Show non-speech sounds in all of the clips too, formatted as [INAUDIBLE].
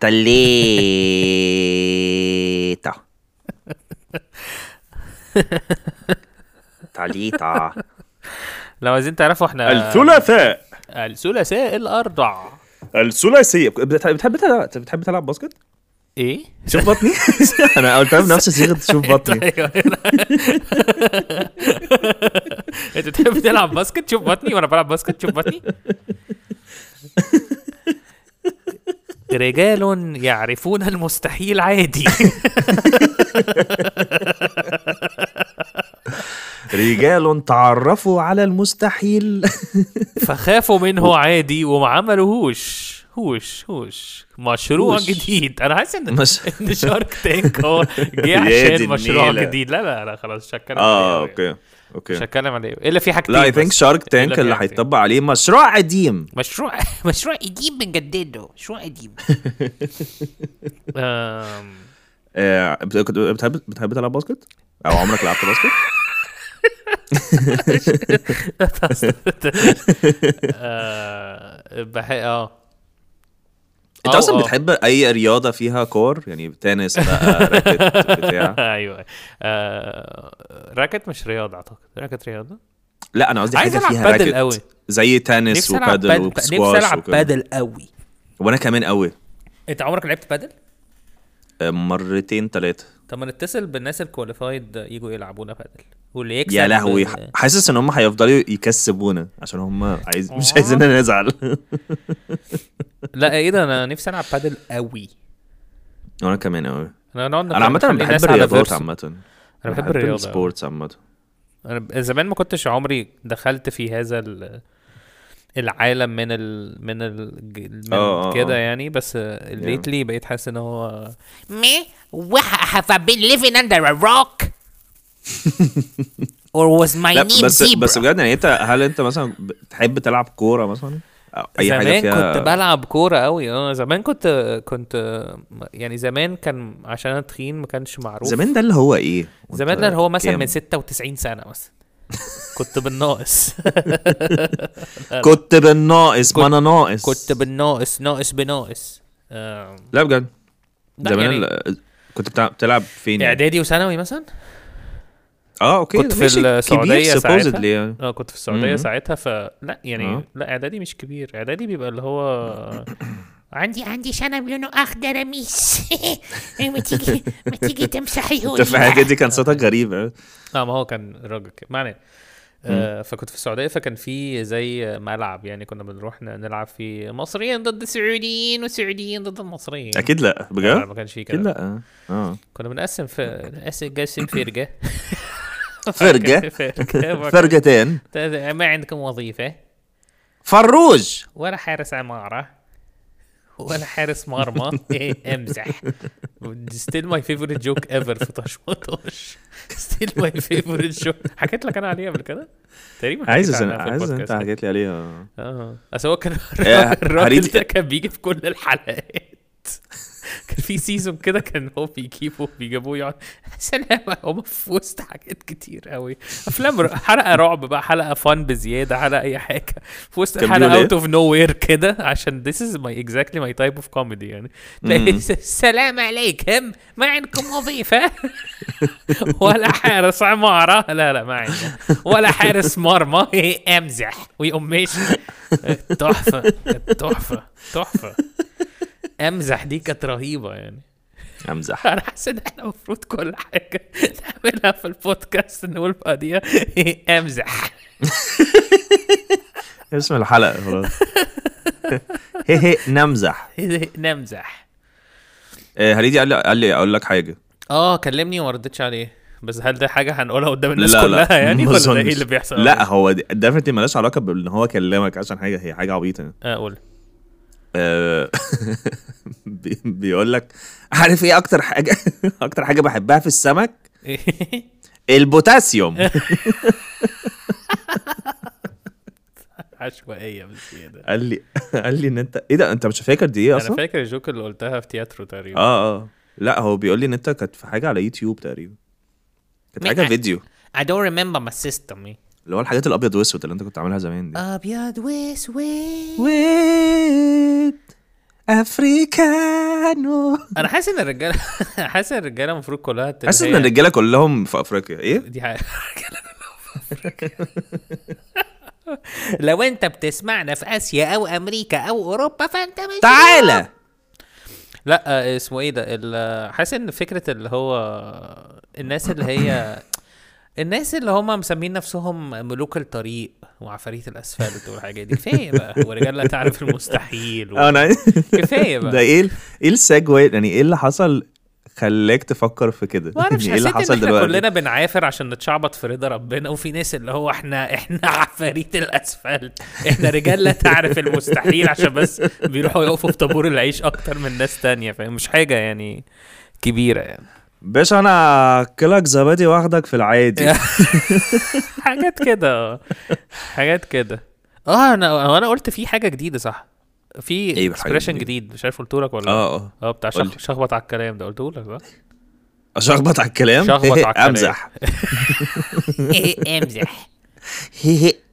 تاليتا [LAUGHS] تاليتا لو عايزين تعرفوا إحنا الثلاثاء. الثلاثاء الأربع. الثلاثية بتحب بتحب تلعب بتحب تلعب basket؟ إيه؟ شوف بطني. [LAUGHS] أنا قلتها بنفس صيغه شوف بطني. [LAUGHS] أيوة. أنت بتحب تلعب basket؟ شوف بطني. وأنا بلعب basket شوف بطني. رجال يعرفون المستحيل عادي. [LAUGHS] رجال تعرفوا على المستحيل. [LAUGHS] فخافوا منه عادي وما عملوهوش. هوش هوش. مشروع هوش. جديد. أنا حاسس إن مش- [LAUGHS] إن شارك تانك هو جه عشان مشروع. جديد. لا لا لا خلاص هتكلم آه أوي. أوكي مش هتكلم عليه إلا في حاجتين لا اي ثينك. شارك تانك اللي. هيطبق عليه مشروع قديم مشروع [LAUGHS] مشروع قديم بنجدده مشروع قديم [LAUGHS] آه، كنت بتحب بتحب تلعب basket؟ أو عمرك لعبت basket؟ [LAUGHS] آه، بح... آه انت أو- أصلا آه. بتحب أي رياضة فيها كور؟ يعني تنس بقى racket [LAUGHS] بتاع. أيوه. آه، racket مش رياضة أعتقد. racket رياضة؟ لا أنا قصدي حاجة فيها بادل racket قوي زي تنس وبادل بادل. نفسي وسكواش العب بادل قوي وأنا كمان قوي أنت عمرك لعبت بادل؟ آه، مرتين ثلاثة طب ما نتصل بالناس ال qualified يجوا يلعبونا بادل. واللي يكسب يا لهوي. حاسس إن هم هيفضلوا يكسبونا عشان هم عايز مش عايزيننا نزعل. [LAUGHS] لا إيه ده أنا نفسي العب بادل قوي وأنا كمان قوي أنا أنا عامة نخلي بحب الرياضات. عامة أنا بحب الرياضة أوي. السبورتس عامة أنا زمان ما كنتش عمري دخلت في هذا ال- العالم من ال من ال من آه، آه، كده آه. يعني بس ليتلي بقيت حاسس إن هو? Wh- have I been living under a rock? [LAUGHS] or was my name بس Zebra? بس بجد يعني انت هل انت مثلا بتحب تلعب كورة مثلا أي حاجة زمان فيها كنت بلعب كورة قوي آه زمان كنت كنت يعني زمان كان عشان أنا تخين ما كانش معروف. زمان ده اللي هو إيه؟ زمان ده اللي هو مثلا كام؟ من 96 سنة مثلا. كنت بالناقص. [LAUGHS] كنت بالناقص ما أنا ناقص. كنت بالناقص ناقص بناقص. آم، لا بجد. لا زمان يعني ال- كنت بتلعب, بتلعب فين يعني؟ إعدادي وثانوي مثلا؟ آه أوكي كنت في كبير ساعتها. يعني. آه كنت في السعودية مم. ساعتها فلا يعني آه. لا إعدادي مش كبير. إعدادي بيبقى اللي هو [COUGHS] عندي عندي شنب لونه أخضر ميس. [LAUGHS] ما تيجي ما تيجي تمسحيه أنت في الحاجة دي كان صوتك غريب آه. آه ما هو كان راجل علينا. آه فكنت في السعودية فكان في زي ملعب يعني كنا بنروح نلعب فيه مصريين ضد السعوديين وسعوديين ضد المصريين. أكيد لا لا، بجد ما كانش فيه أكيد كده لا آه. آه. كنا بنقسم في نقسم قسم فرقه [LAUGHS] فرقة؟ فرقه [LAUGHS] فرقتين. ما عندكم وظيفة. فروج. ولا حارس عمارة. ولا حارس مرمى. [LAUGHS] إيه، أمزح. ستيل ماي فيفورت جوك ايفر في طش وطش ستيل ماي فيفورت جوك حكيت لك أنا عليها قبل كده؟ تقريبا عايز عايز أنت. حكيت لي عليها. آه. أصل هو كان إيه، الراجل ده كان بيجي في كل الحلقات. [LAUGHS] كان في season كده كان هو بيجيبه بيجيبوه يقعد سلام هو في وسط حاجات كتير قوي. أفلام حلقة رعب بقى حلقة فن بزيادة حلقة أي حاجة. في وسط بيقول out of nowhere كده عشان this is my exactly my type of comedy يعني. [LAUGHS] السلام عليكم ما عندكم وظيفة؟ [LAUGHS] ولا حارس عمارة؟ لا لا ما عندنا. ولا حارس مرمى؟ أمزح. ويقوم ماشي. تحفة تحفة تحفة. أمزح دي كانت رهيبة يعني. أمزح. [LAUGHS] أنا حاسس إن إحنا المفروض كل حاجة نعملها في البودكاست نقول بعديها [LAUGHS] أمزح. [LAUGHS] اسم الحلقة خلاص. هي هي نمزح. نمزح. آه، هريدي قال لي قال لي أقول لك حاجة. آه كلمني وما ردتش عليه. بس هل ده حاجة هنقولها قدام الناس لا كلها لا يعني؟ ولا ده. إيه اللي بيحصل؟ لا هو definitely مالهاش علاقة بإن هو كلمك عشان حاجة هي حاجة عبيطة. أقول آه، بي- [LAUGHS] بيقول لك عارف إيه أكتر حاجة؟ [LAUGHS] أكتر حاجة بحبها في السمك؟ [LAUGHS] البوتاسيوم. عشوائية بزيادة. قال لي قال لي إن أنت إيه ده؟ أنت مش فاكر دي إيه أنا أصلا؟ فاكر ال joke اللي قلتها في تياترو تقريبا. آه آه. لا هو بيقول لي إن أنت كانت في حاجة على يوتيوب تقريبا. كانت حاجة فيديو. I don't remember my system. اللي هو الحاجات الأبيض وأسود اللي أنت كنت عاملها زمان دي. أبيض وأسود. أفريكانو. أنا حاسس إن الرجالة [LAUGHS] حاسس إن الرجالة المفروض كلها تبقى حاسس إن الرجالة كلهم في أفريقيا. إيه؟ دي حاجة. [LAUGHS] لو أنت بتسمعنا في آسيا أو أمريكا أو أوروبا فأنت مش تعالى. لا آه، اسمه إيه ده؟ ال- حاسس إن فكرة اللي هو الناس اللي هي الناس اللي هم مسمين نفسهم ملوك الطريق وعفاريت الأسفلت والحاجات دي كفاية بقى. ورجال لا تعرف المستحيل و... [LAUGHS] أنا [LAUGHS] كفاية ده بقى إيه ال- إيه السيجوي يعني إيه اللي حصل خلاك تفكر في كده؟ ما أعرفش يعني إيه اللي حصل دلوقتي؟ كلنا بنعافر عشان نتشعبط في رضا ربنا وفي ناس اللي هو إحنا إحنا [LAUGHS] عفاريت الأسفلت. إحنا رجال لا تعرف المستحيل عشان بس بيروحوا يقفوا في طابور العيش أكتر من ناس تانية فاهم؟ مش حاجة يعني كبيرة يعني. باشا أنا اكلك زبادي واخدك في العادي. [LAUGHS] حاجات كده حاجات كده. آه أنا هو أنا قلت في حاجة جديدة صح؟ في إيه اكسبريشن جديدة؟ جديد. مش عارف قلت لك ولا آه آه. آه بتاع شخ... شخبط على الكلام ده. قلته لك صح اشخبط على الكلام؟ شخبط على الكلام. [LAUGHS] أمزح. امزح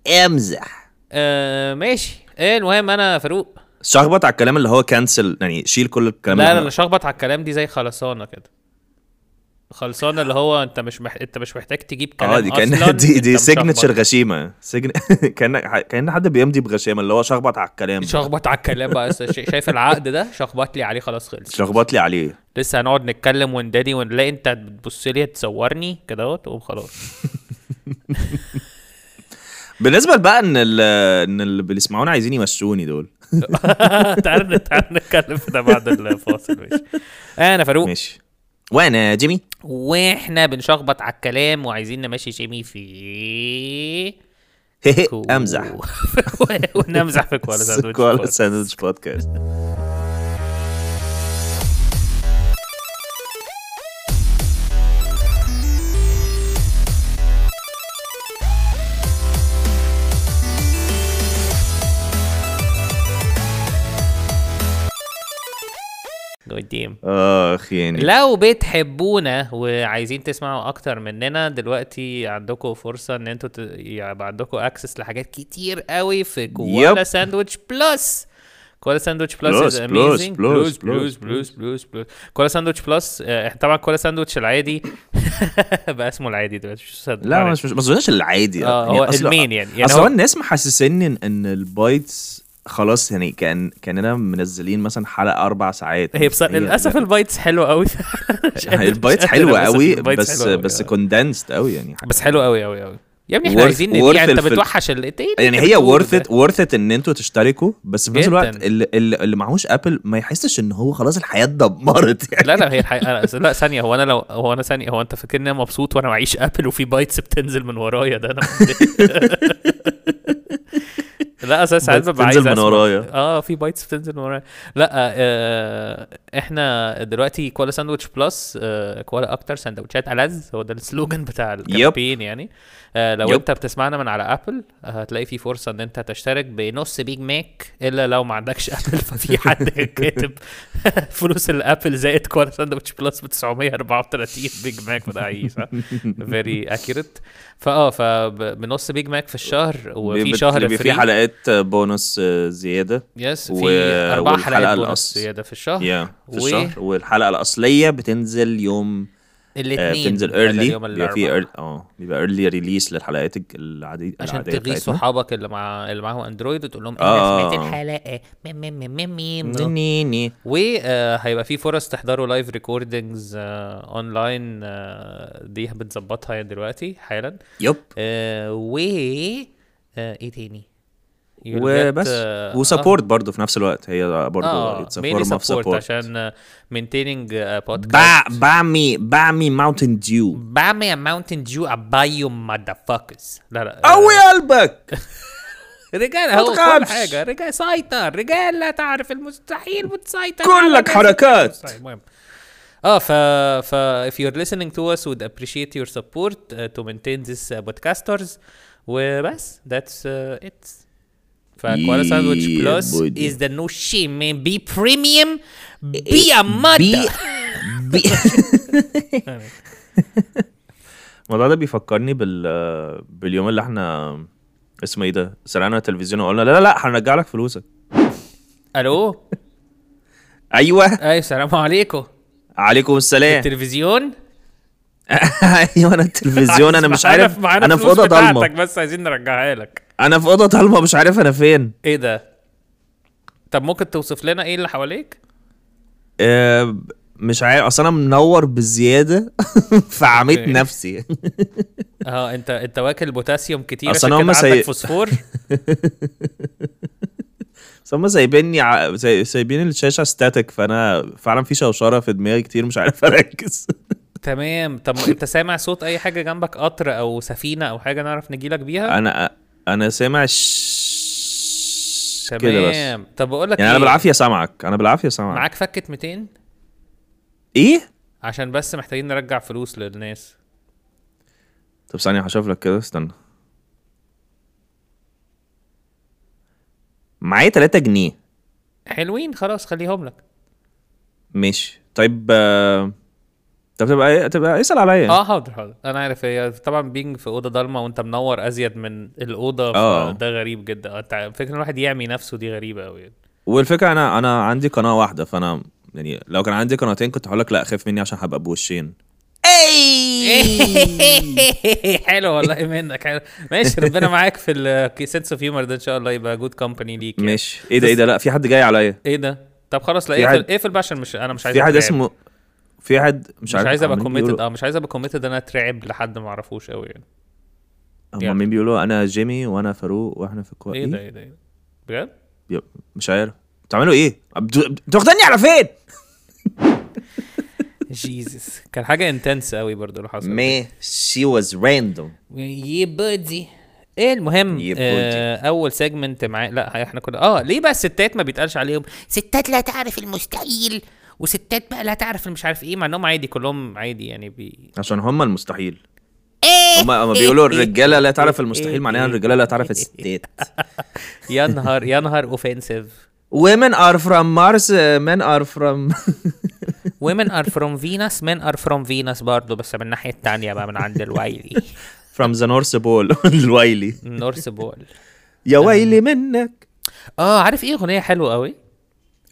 [LAUGHS] امزح آه ماشي. إيه المهم أنا فاروق. شخبط على الكلام اللي هو cancel يعني شيل كل الكلام لا لا شخبط على الكلام دي زي خلصانة كده. خلصانة اللي هو انت مش مح... انت مش محتاج تجيب كلام آه دي كأن [LAUGHS] دي دي. signature غشيمة. سجن [LAUGHS] كان كأن حد بيمضي بغشامة اللي هو شخبط على الكلام. شخبط على الكلام بقى. شايف العقد ده؟ شخبط لي عليه خلاص خلص. شخبط لي عليه. لسه هنقعد نتكلم وندادي ونلاقي انت بتبص لي تصورني كده تقوم خلاص. [LAUGHS] بالنسبة بقى إن إن اللي بيسمعونا عايزين يمشوني دول. تعال تعال نتكلم في ده بعد الفاصل ماشي. أنا فاروق. ماشي. وأنا جيمي. وإحنا بنشخبط على الكلام وعايزين نمشي جيمي في [LAUGHS] امزح [LAUGHS] ونمزح في كوالا [LAUGHS] ساندوتش كوالا بودكاست. قدام آخ يعني. لو بتحبونا وعايزين تسمعوا أكتر مننا دلوقتي عندكم فرصة إن أنتوا ت... يبقى عندكم access لحاجات كتير قوي في Koala. Sandwich Plus. Koala Sandwich Plus is amazing plus plus، plus plus plus Koala Sandwich Plus آه، طبعا Koala Sandwich العادي. [LAUGHS] بقى اسمه العادي دلوقتي مش لا مش مش ما اظنش العادي. آه يعني هو أصل- المين يعني. يعني أصل هو الناس محسسني إن ال bites خلاص يعني كان كأننا منزلين مثلا حلقة أربع ساعات. هي بص... للأسف لا. ال bites حلوة قوي يعني [LAUGHS] ال bites حلوة قوي بس حلوة بس آه. condensed قوي يعني. بس حلو قوي قوي قوي يا ابني إحنا عايزين worth نبيع انت بتوحش ال إيه؟ يعني هي it worth it إن أنتوا تشتركوا بس في نفس. الوقت اللي, اللي, معهوش Apple ما يحسش إن هو خلاص الحياة اتدمرت يعني. لا لا هي أنا- لا ثانية هو أنا لو هو أنا ثانية هو أنت فاكرني أنا مبسوط وأنا معيش Apple وفي bites بتنزل من ورايا ده؟ أنا [LAUGHS] لا أساسا ساعات ببقى عايز من. ورايا. آه في bites بتنزل من ورايا لا آه إحنا دلوقتي Koala Sandwich Plus آه Koala أكتر سندوتشات ألذ هو ده ال slogan بتاع ال campaign يعني آه لو yep. انت بتسمعنا من على Apple هتلاقي في فرصة إن أنت تشترك بنص Big Mac إلا لو ما عندكش [LAUGHS] Apple ففي حد كاتب [LAUGHS] فلوس ال Apple زائد Koala Sandwich Plus [LAUGHS] ب 934 Big Mac فده is very accurate فآه فبنص Big Mac في الشهر وفي شهر بيبقى في free. حلقات بونص زيادة. yes و- في أربع حلقات بونص الأصل. زيادة في الشهر. yeah في و- الشهر. والحلقة الأصلية بتنزل يوم الاثنين بتنزل early بيبقى في آه بيبقى early release للحلقات العاديه عشان تغيظ. صحابك اللي مع اللي معاهم Android وتقول لهم آه. أنا سمعت سمعت الحلقة ميم. وهيبقى في فرص تحضروا live recordings online دي بنظبطها يعني دلوقتي حالا yep آه، و آه، إيه تاني وبس. آه، وسبورت برضه في نفس الوقت. هي برضه مينلي فورم اوف سبورت عشان مينتيننج بودكاست باع بعمي بعمي ماونتن ديو بعمل ماونتن ديو ابايو مادافاكرز لا لا. قوي قلبك [LAUGHS] رجال هو كل. حاجة. رجال سيطر رجال لا تعرف المستحيل وتسيطر على كلك حركات. المستحيل. المهم. آه ف ف if you're listening to us would appreciate your support uh, to maintain this uh, podcasters. وبس. That's uh, it. ف Koala Sandwich Plus the no shame man be premium. Be a mother. بي [LAUGHS] الموضوع ده بيفكرني بال باليوم اللي إحنا اسمه إيه ده سرقنا التلفزيون وقلنا لا لا لا هنرجع لك فلوسك. ألو؟ [LAUGHS] أيوه. أيوه السلام عليكم. عليكم السلام. التلفزيون؟ [LAUGHS] أيوه أنا التلفزيون أنا مش عارف أنا في أوضة ضلمة. بس عايزين نرجعها لك. أنا في أوضة ضلمه مش عارف أنا فين. إيه ده؟ طب ممكن توصف لنا إيه اللي حواليك؟ آه، مش عارف أصل أنا منور بزيادة [LAUGHS] فعميت. نفسي. [LAUGHS] آه أنت أنت واكل بوتاسيوم كتير عشان كده هما عندك سي- فوسفور. [LAUGHS] بس هم سايبيني ع... ساي- سايبين الشاشة static فأنا فعلا في شوشرة في دماغي كتير مش عارف أركز. تمام. طب أنت سامع صوت أي حاجة جنبك؟ قطر أو سفينة أو حاجة نعرف نجيلك بيها؟ أنا أنا سامع ش... كده بس. تمام. طب بقول لك يعني أنا إيه؟ بالعافية سامعك. أنا بالعافية سامعك. معاك فكة 200 إيه؟ عشان بس محتاجين نرجع فلوس للناس. طب ثانية هشوف لك كده. استنى. معايا 3 جنيه. حلوين خلاص خليهم لك. ماشي. طيب آه، طب تبقى إيه تبقى اسأل عليا. آه حاضر حاضر. أنا عارف هي طبعا being في أوضة ضلمة وأنت منور أزيد من الأوضة آه. ده غريب جدا. انت فكرة الواحد يعمي نفسه دي غريبة قوي يعني. والفكرة أنا أنا عندي قناة واحدة فأنا يعني لو كان عندي قناتين كنت هقول لك لا خاف مني عشان هبقى بوشين. [LAUGHS] حلو والله منك حلو. ماشي ربنا معاك في ال sense of humor ده إن شاء الله يبقى good company ليك يعني. ماشي. إيه ده إيه ده؟ لا في حد جاي عليا. إيه ده؟ طب خلاص لا في اقفل اقفل بقى عشان مش أنا مش عايز في حد. اسمه في حد مش, مش عايز أبقى committed آه مش عايز أبقى committed أنا أترعب لحد ما أعرفوش قوي يعني. هم يلا. مين بيقولوا أنا جيمي وأنا فاروق وإحنا في الكوره إيه ده إيه؟ ده إيه؟ بجد؟ مش عارف. بتعملوا إيه؟ أنتوا واخديني على فين؟ [LAUGHS] [LAUGHS] Jesus كان حاجة intense قوي برضو اللي حصل. ماشي was random يا بودي. إيه المهم آه أول segment معاه لا إحنا كنا آه ليه بقى الستات ما بيتقالش عليهم؟ ستات لا تعرف المستحيل. وستات بقى لا تعرف مش عارف إيه مع انهم عادي كلهم عادي يعني بي عشان هم المستحيل. إيه هم هم بيقولوا الرجالة لا تعرف المستحيل معناها الرجالة لا تعرف الستات. [LAUGHS] يا نهار يا نهار offensive women are from Mars uh, men are from [LAUGHS] women are from Venus men are from Venus برضه بس من الناحية التانية بقى من عند الوايلي. From the North Pole الويلي North Pole يا ويلي منك. آه عارف إيه أغنية حلوة قوي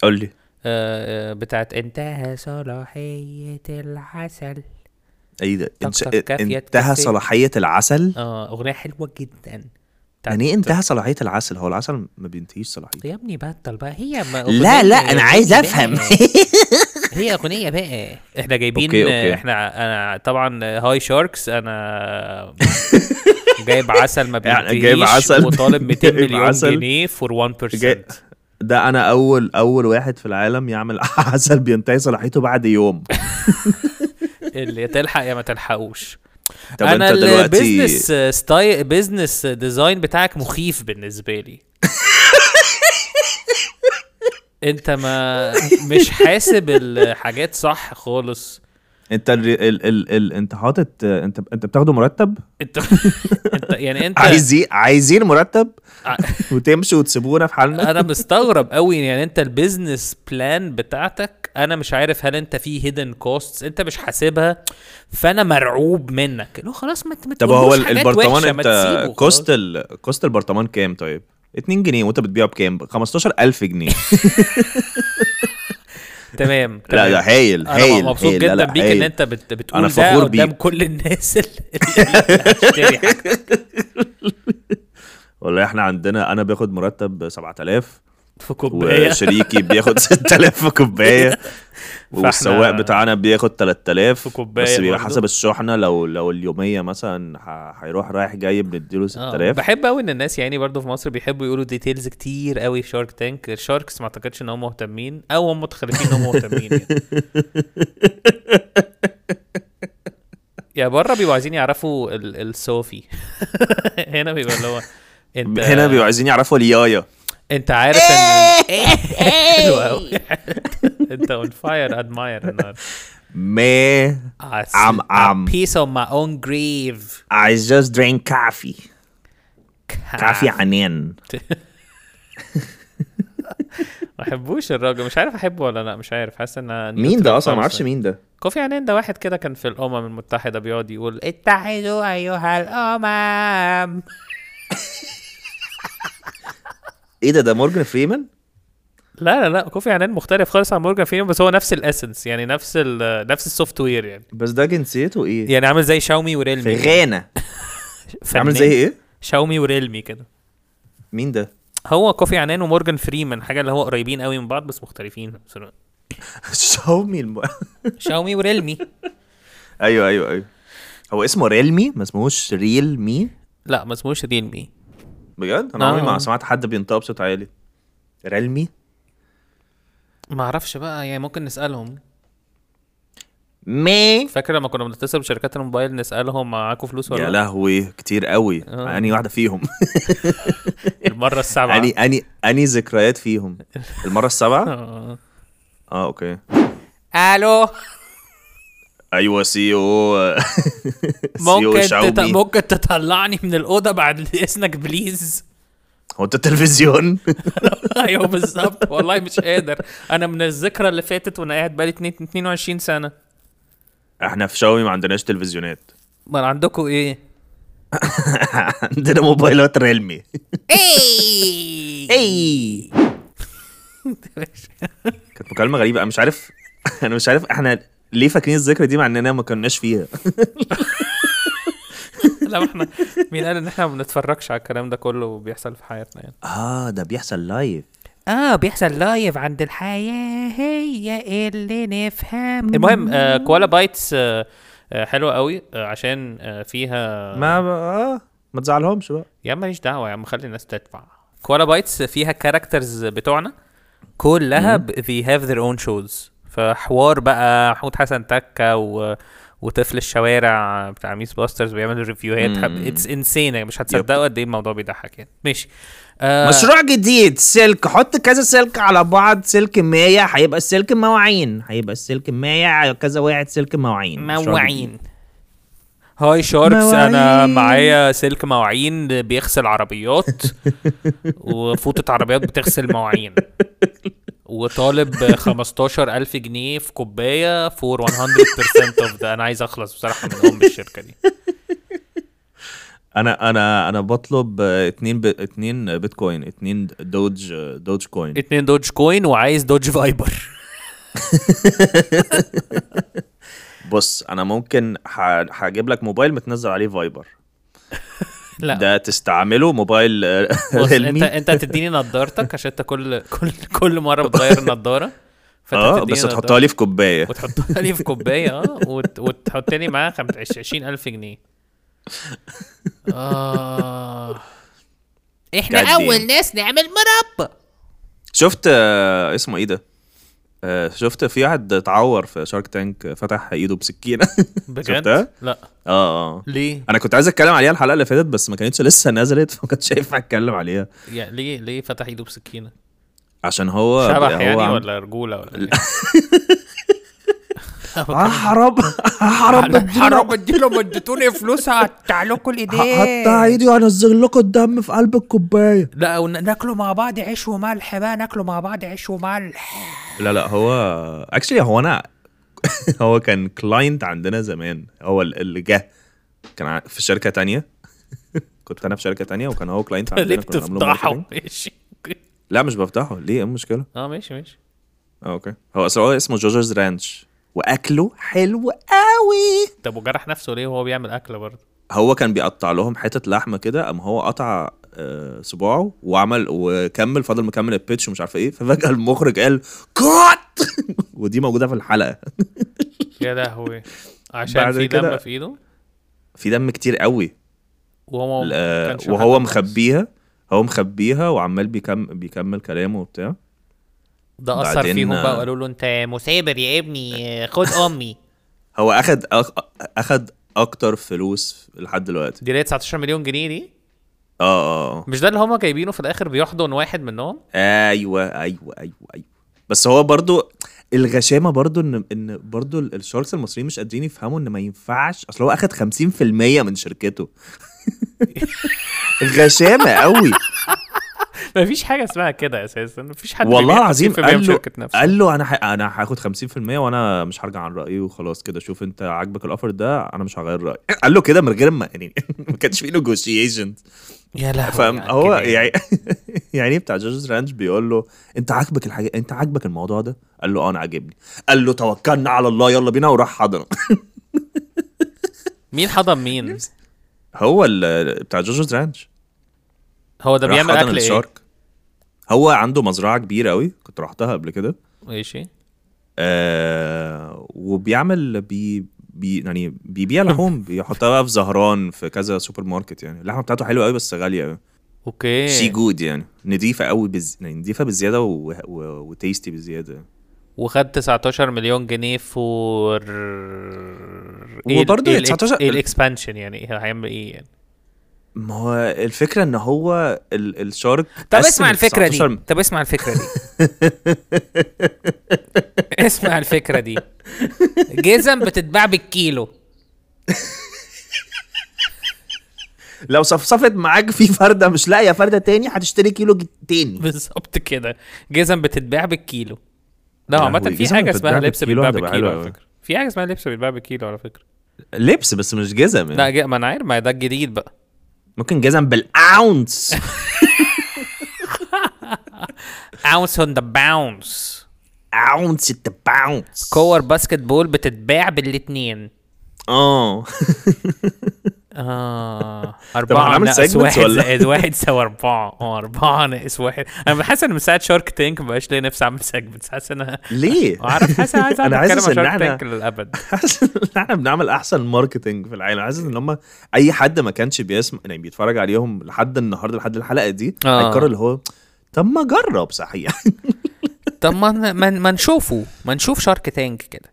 قول لي بتاعت انتهى صلاحية العسل. إيه ده؟ طق كافية انتهى كافية. صلاحية العسل؟ آه أغنية حلوة جدا. يعني إيه انتهى صلاحية العسل؟ هو العسل ما بينتهيش صلاحيته يا ابني بطل بقى. هي ما لا لا أنا عايز. أفهم. هي أغنية بقى. إحنا جايبين okay، okay. إحنا أنا طبعا hi Sharks. أنا [LAUGHS] جايب عسل ما يعني بينتهيش جايب عسل- وطالب 200 جايب مليون عسل. جنيه for 1% جاي- ده أنا أول أول واحد في العالم يعمل [LAUGHS] عسل بينتهي صلاحيته بعد يوم. [LAUGHS] اللي تلحق يا ما تلحقوش. طب أنا أنت دلوقتي ال business style business design بتاعك مخيف بالنسبة لي. [LAUGHS] أنت ما مش حاسب الحاجات صح خالص. انت ال ال ال ال انت حاطط انت انت بتاخده مرتب؟ انت [LAUGHS] انت يعني انت عايزين عايزين مرتب ع- [LAUGHS] وتمشوا وتسيبونا في حالنا؟ أنا مستغرب قوي يعني انت ال business plan بتاعتك أنا مش عارف هل انت في hidden costs انت مش حاسبها فانا مرعوب منك. لو خلاص ما ما طب هو البرطمان انت cost cost البرطمان كام طيب؟ 2 جنيه وانت بتبيعه بكام؟ 15000 جنيه. [LAUGHS] تمام لا تمام. ده هايل هايل مبسوط هايل. جدا لا لا بيك إن. أنت بت بتقول أنا ده قدام بيك. كل الناس [LAUGHS] اللي والله إحنا عندنا أنا باخد مرتب 7000 في كوباية وشريكي بياخد [LAUGHS] 6000 في كوباية والسواق بتاعنا بياخد 3000 في كوباية بس بيبقى. حسب الشحنة لو لو اليومية مثلا هيروح رايح جاي بنديله آه، 6000 بحب قوي إن الناس يعني برضو في مصر بيحبوا يقولوا details كتير قوي في Shark Tank ال sharks ما أعتقدش إن هم مهتمين أو هم متخلفين إن هم مهتمين يعني. [LAUGHS] يا بره بيبقوا عايزين يعرفوا ال- الصوفي [LAUGHS] هنا بيبقى اللي هو أنت هنا بيبقوا عايزين يعرفوا اليايا. أنت عارف ان [LAUGHS] حلو قوي انت اون فاير ادماير النهارده ما عم- عم. A piece of my own grave. I just drink coffee. كافي عنان [LAUGHS] ما بحبوش الراجل مش عارف أحبه ولا لأ. مش عارف. حاسس ان مين ده أصلا؟ ما أعرفش مين ده. كوفي عنان ده واحد كده كان في الأمم المتحدة بيقعد يقول اتحدوا أيها الأمم. إيه ده؟ ده مورجان فريمان؟ لا لا لا كوفي عنان مختلف خالص عن مورجان فريمان بس هو نفس ال essence يعني نفس ال نفس ال software يعني. بس ده جنسيته إيه؟ يعني عامل زي شاومي في وريلمي غانا. [LAUGHS] فنان. عامل زي إيه؟ شاومي وريلمي كده. مين ده؟ هو كوفي عنان ومورجان فريمان حاجة اللي هو قريبين قوي من بعض بس مختلفين في. شاومي [LAUGHS] الم... [LAUGHS] شاومي وريلمي. أيوه أيوه أيوه. هو اسمه ريلمي ما اسمهوش ريل مي لا ما اسمهوش ريلمي. بجد؟ أنا عمري آه. ما سمعت حد بينطق بصوت عالي. ريلمي؟ ما أعرفش بقى يعني ممكن نسألهم. مي. فاكر لما كنا بنتصل بشركات الموبايل نسألهم معاكم فلوس ولا يا لأ؟ لهوي كتير قوي. آه. اني واحدة فيهم؟ [LAUGHS] المرة السابعة. اني اني اني ذكريات فيهم؟ المرة السابعة؟ [LAUGHS] آه. آه أوكي. ألو؟ أيوه CO. [LAUGHS] ممكن تت... ممكن تطلعني من الأوضة بعد إذنك please هو انت التلفزيون. [LAUGHS] أيوه بالظبط. والله مش قادر. أنا من الذكرى اللي فاتت وأنا قاعد بقالي 22 سنة. إحنا في شاومي ما عندناش تلفزيونات. ما عندكم إيه؟ [LAUGHS] عندنا موبايلات ريلمي. اي اي [LAUGHS] كانت مكالمة غريبة. أنا مش عارف. أنا مش عارف إحنا ليه فاكرين الذكرى دي مع إننا ما كناش فيها. لا إحنا مين قال إن إحنا ما بنتفرجش على الكلام ده كله بيحصل في حياتنا يعني؟ آه ده بيحصل live آه بيحصل live عند الحياة هي اللي نفهم. المهم آه كوالا بايتس آه آه حلوة قوي آه عشان آه فيها ما آه ما تزعلهمش بقى. يا عم ماليش دعوة يا عم خلي الناس تدفع. كوالا بايتس فيها characters بتوعنا كلها ب- they have their own shows. فحوار بقى محمود حسن تكة و... وطفل الشوارع بتاع ميس باسترز بيعمل review هات. It's insane مش هتصدقوا قد إيه الموضوع بيضحك يعني. ماشي. آه مشروع جديد. سلك. حط كذا سلك على بعض. سلك 100 هيبقى السلك مواعين. هيبقى السلك 100 كذا واحد سلك مواعين. مواعين. Hi sharks. أنا. معايا سلك مواعين. بيغسل عربيات. [LAUGHS] وفوطة عربيات بتغسل مواعين. وطالب 15000 جنيه في كوباية for 100% of ده أنا عايز أخلص بصراحة من ام الشركة دي. أنا أنا أنا بطلب اتنين ب... اتنين بيتكوين اتنين Doge Dogecoin. اتنين Dogecoin وعايز دوج فايبر. [LAUGHS] بص أنا ممكن هجيب لك موبايل متنزل عليه فايبر. [LAUGHS] لا. ده تستعمله موبايل آه، [LAUGHS] انت انت تديني نضارتك عشان انت كل كل كل مرة بتغير النضاره آه بس. تحطها لي في كوباية. وتحطها لي في [LAUGHS] كوباية آه وت... وتحط لي معاها 20000 جنيه. [LAUGHS] آه. إحنا؟ أول ناس نعمل مربى شفت آه، اسمه إيه ده؟ آه، شفت في واحد اتعور في شارك تانك فتح ايده بسكينة. [LAUGHS] بجد؟ لا. آه آه. ليه؟ أنا كنت عايز أتكلم عليها الحلقة اللي فاتت بس ما كانتش لسه نزلت [LAUGHS] فما كنتش ينفع اتكلم عليها. يعني ليه؟ ليه فتح ايده بسكينة؟ عشان هو شبح هو يعني عم- ولا رجولة ولا [LAUGHS] إيه؟ آه حرام حرام حرام اديله ما اديتوني فلوس هقطع لكم [LAUGHS] الايدين هقطع إيدي وانزل لكم الدم في قلب الكوباية. لا ناكله مع بعض عيش وملح بقى ناكله مع بعض عيش وملح. لا لا هو actually هو أنا [LAUGHS] هو كان client عندنا زمان. هو ال- اللي جه. كان في شركة تانية. [LAUGHS] كنت أنا في شركة تانية وكان هو client ليه عندنا بتفضحه marketing. ماشي. لا مش بفضحه. ليه؟ إيه المشكلة؟ آه ماشي ماشي. آه أوكي. هو أصل هو اسمه جوجرز رانش. وأكله حلو قوي. طب وجرح نفسه ليه وهو بيعمل أكل برضه؟ هو كان بيقطع لهم حتة لحمة كده قام هو قطع آه، صباعه وعمل وكمل فضل مكمل البيتش ومش عارف إيه. ففجأة المخرج قال كات! [LAUGHS] ودي موجودة في الحلقة. يا لهوي. عشان في دم في إيده؟ في دم كتير قوي. وهو وهو. مخبيها هو مخبيها وعمال بيكم بيكمل كلامه وبتاع. ده أثر فيهم بقى آه، وقالوا له أنت مثابر يا ابني خد أمي. [LAUGHS] هو أخد أخد أكتر فلوس لحد دلوقتي. دي ليه 19 مليون جنيه دي؟ آه آه آه. مش ده اللي هما جايبينه في الآخر بيحضن واحد منهم؟ أيوه أيوه أيوه أيوه. بس هو برضو الغشامة برضو إن إن برضو ال- الشاركس المصريين مش قادرين يفهموا إن ما ينفعش. أصل هو أخد 50% من شركته. [LAUGHS] [LAUGHS] غشامة قوي. [LAUGHS] مفيش حاجة اسمها كده أساسا. مفيش حد والله العظيم 50% من قال له قال له أنا ح... أنا هاخد 50% وأنا مش هرجع عن رأيي وخلاص كده. شوف أنت عاجبك ال offer ده أنا مش هغير رأيي. [LAUGHS] قال له كده من غير ما يعني [LAUGHS] ما كانش في نيجوشيشن يا لهوي فاهم؟ هو. يعني يعني بتاع جوجوز رانش بيقول له أنت عاجبك الحاجة أنت عاجبك الموضوع ده؟ قال له آه أنا عاجبني. قال له توكلنا على الله يلا بينا وراح حضن مين حضن مين؟ هو ال- بتاع جوجوز رانش هو ده بيعمل أكل إيه؟ ال shark. هو عنده مزرعة كبيرة قوي كنت رحتها قبل كده. ماشي. آه وبيعمل بي بي يعني بيبيع لحوم [LAUGHS] بيحطها بقى في زهران في كذا سوبر ماركت يعني. اللحمة بتاعته حلوة قوي بس غالية قوي أوكي. So good يعني. نضيفة قوي بز... يعني نضيفة بالزياده و... و... و tasty بالزياده وخد 19 مليون جنيه for وبرضه إيه 19 إيه ال expansion يعني. هيعمل إيه يعني؟ ما هو الفكرة إن هو ال... الشارك طب اسمع ال الفكرة دي. 19 طب اسمع الفكرة دي. [LAUGHS] اسمع الفكرة دي. جزم بتتباع بالكيلو. لو صفصفت معاك في فردة مش لاقية فردة تاني هتشتري كيلو تاني. بالظبط كده. جزم بتتباع بالكيلو. لا عامة في حاجة اسمها لبس بيتباع بالكيلو على. فكرة. في حاجة اسمها لبس بيتباع بالكيلو على فكرة. لبس بس مش جزم يعني. لا ما أنا عارف ما ده الجديد بقى. ممكن جزم بالأونس. اوunce اون ذا باونس أونس ات باونس كور باسكت بول بتتباع بالاتنين. آه. [LAUGHS] آه. أربعة ناقص واحد؟ زائد واحد يساوي أربعة. آه أربعة ناقص واحد. أنا بحس إن من ساعة شارك تانك مبقاش ليا نفسي أعمل سيجمنتس حاسس إن ليه؟ [LAUGHS] عارف حاسس عايز [LAUGHS] أنا أتكلم عن إن شارك إحنا- تانك للأبد. [LAUGHS] حاسس إن إحنا بنعمل أحسن ماركتنج في العالم. حاسس إن هم أي حد ما كانش بيسمع يعني بيتفرج عليهم لحد النهارده لحد الحلقة دي آه. هيقرر اللي هو طب ما جرب صحيح. طب ما ما, ما نشوفه. ما نشوف شارك تانك كده.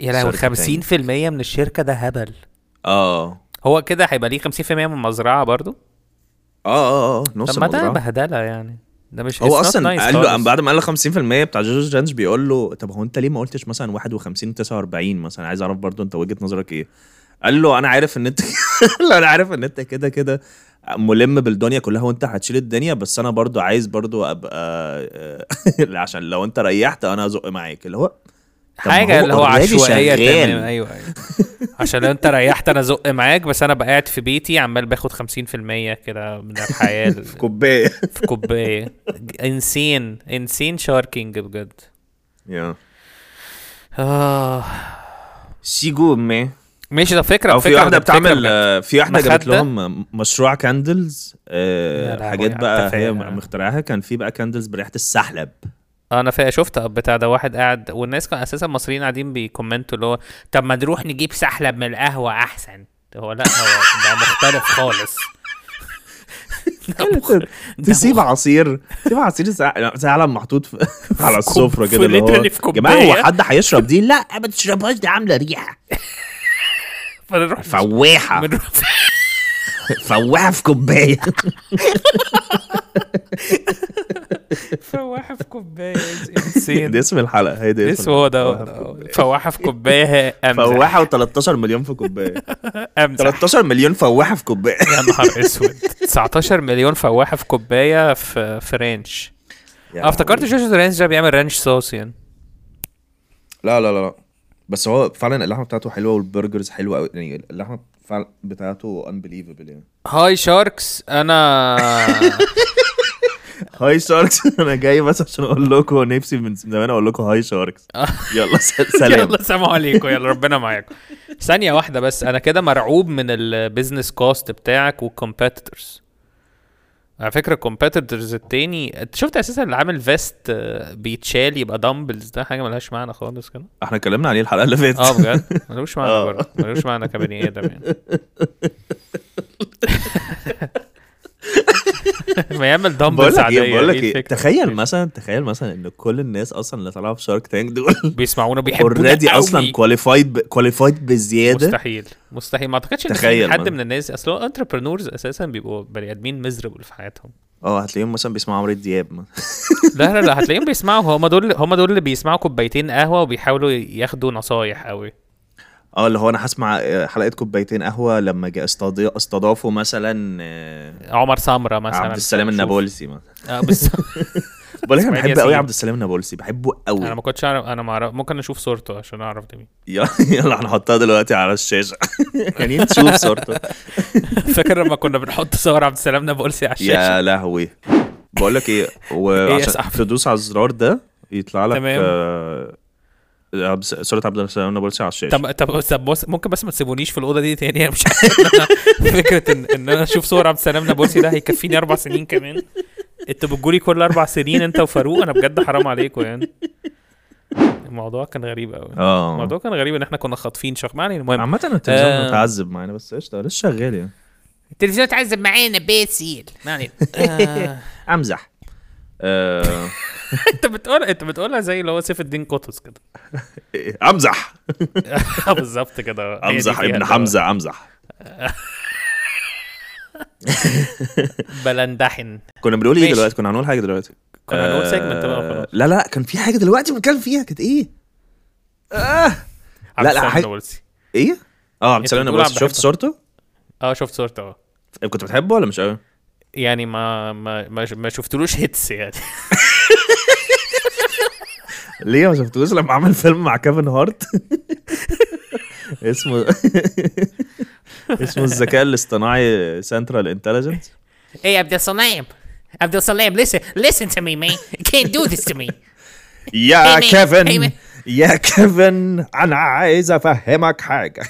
يا لهوي Shark 50% من الشركة ده هبل. آه. هو كده هيبقى ليه 50% من المزرعة برضو؟ آه آه آه. نص طب ما ده. بهدلة يعني. ده مش هو أصلا nice قال له. بعد ما قال له 50% بتاع جوجو رانش بيقول له طب هو أنت ليه ما قلتش مثلا 51 49 مثلا؟ عايز أعرف برضو أنت وجهة نظرك إيه. قال له أنا عارف إن أنت [LAUGHS] أنا عارف إن أنت كده كده ملم بالدنيا كلها وأنت هتشيل الدنيا بس أنا برضو عايز برضو أبقى [LAUGHS] عشان لو أنت ريحت أنا أزق معاك. اللي هو هو اللي هو شغال. تمام أيوه أيوه. عشان لو أنت ريحت أنا ازق معاك بس أنا بقى قاعد في بيتي عمال باخد 50% كده من الحياة. [LAUGHS] في كوباية. في كوباية. insane. insane sharking بجد. يا آه. سيجو مي ماشي ده فكرة أو في فكرة واحدة بتعمل. آه، في واحدة جابت؟ لهم مشروع candles لهوي حاجات بقى هي. مخترعاها كان في بقى candles بريحة السحلب. أنا فا شفت بتاع ده واحد قاعد والناس كان أساسا المصريين قاعدين بيكومنتوا اللي هو طب ما نروح نجيب سحلب من القهوة أحسن. هو لا هو ده مختلف خالص. [LAUGHS] تسيب عصير تسيب عصير سعلم محطوط [LAUGHS] على السفرة كده اللي هو جماعة هو. حد هيشرب دي؟ لا ما تشربهاش دي عاملة ريحة. [LAUGHS] فنروح فواحة. فواحة في كوباية. [LAUGHS] فواحه في كوباية انسين ده اسم الحلقة هي ده اسمه هو ده فواحه في كوباية أمزح. فواحة و13 مليون في كوباية. [LAUGHS] أمزح. 13 مليون فواحه في كوباية. يا نهار [LAUGHS] أسود. 19 مليون فواحه في كوباية في في ranch. آه افتكرت جوجو رانش ده بيعمل ranch sauce يعني. لا لا لا بس هو فعلا اللحمة بتاعته حلوة وال burgers حلوة قوي يعني اللحمة فعلا بتاعته unbelievable يعني. hi sharks أنا hi sharks. [LAUGHS] أنا جاي بس عشان أقول لكم نفسي من زمان أقول لكم hi sharks. يلا س- [LAUGHS] سلام. يلا سلام عليكم. يلا ربنا معاكم. ثانية واحدة بس. أنا كده مرعوب من ال business cost بتاعك وال competitors على فكرة ال competitors التاني أنت شفت أساسا اللي عامل vest آه، بيتشال يبقى dumbbells ده حاجة ملهاش معنى خالص كده. إحنا اتكلمنا عليه الحلقة اللي فاتت. آه بجد؟ ملوش معنى [LAUGHS] آه. برضه. ملوش معنى كبني آدم يعني. [LAUGHS] ما يعمل dumbbells لك عادية إيه بقول لك إيه إيه الفكرة؟ تخيل مثلا تخيل مثلا إن كل الناس أصلا اللي طالعه في شارك تانك دول [LAUGHS] بيسمعونا بيحبونا already. أصلا qualified qualified بزيادة مستحيل مستحيل ما أعتقدش إن حد. من الناس أصل هو entrepreneurs أساسا بيبقوا بني آدمين miserable في حياتهم آه هتلاقيهم مثلا بيسمعوا عمرو دياب. [LAUGHS] لا لا لا هتلاقيهم بيسمعوا هم دول هم دول اللي بيسمعوا كوبايتين قهوة وبيحاولوا ياخدوا نصايح قوي آه اللي هو أنا هسمع آه، حلقة كوبايتين قهوة لما جا استضي- استضافوا مثلا آه، عمر سمره مثلا. عبد السلام. النابلسي مثلا. آه بس [LAUGHS] [LAUGHS] بقول لك أنا بحب قوي. عبد السلام النابلسي بحبه أنا قوي ما كنتش أعرف أنا ما أعرف ممكن أشوف صورته عشان أعرف ده مين. [LAUGHS] يلا هنحطها دلوقتي على الشاشة. يعني نشوف صورته. فاكر لما كنا بنحط صور عبد السلام نابلسي على الشاشة؟ يا لهوي. بقول لك إيه وعشان؟ تدوس على الزرار ده يطلع لك تمام. آه، عبد- صورة عبد السلام النابلسي على الشاشه طب طب طب بص ممكن بس ما تسيبونيش في الأوضة دي تاني أنا مش عارف. إن [LAUGHS] أنا- فكرة إن, إن أنا أشوف صور عبد السلام نابلسي ده هيكفيني أربع سنين كمان. أنتوا بتجولي كل أربع سنين أنت وفاروق؟ أنا بجد حرام عليكم يعني. الموضوع كان غريب قوي آه. الموضوع كان غريب إن إحنا كنا خاطفين شخص. علينا المهم عامة التلفزيون آه. متعذب معانا بس قشطة لسه شغال يعني. التلفزيون تعذب معانا باسيل ما علينا آه، [LAUGHS] أمزح. آه، [LAUGHS] انت بتقول انت بتقولها زي اللي هو سيف الدين قطز كده. [LAUGHS] امزح. [LAUGHS] آه، بالظبط كده. امزح ابن حمزة امزح. بلندحن. كنا بنقول إيه. دلوقتي؟ كنا هنقول حاجة دلوقتي. كنا هنقول آه، segment بقى وخلاص. لا لا كان في حاجة دلوقتي بنتكلم فيها. كانت إيه؟ آه. لا، حاجة- نابلسي. إيه؟ آه عبد السلام عبد شفت. صورته؟ آه شفت صورته آه. كنت بتحبه ولا مش قوي يعني ما ما, ما شفتلوش hits يعني. ليه ما شفتوش لما عمل فيلم مع كيفن هارت اسمه اسمه الذكاء الاصطناعي Central Intelligence Hey, Abdul Salam. Abdul Salam, listen, listen to me, man. You can't do this to me. يا كيفن. يا كيفن أنا عايز افهمك حاجة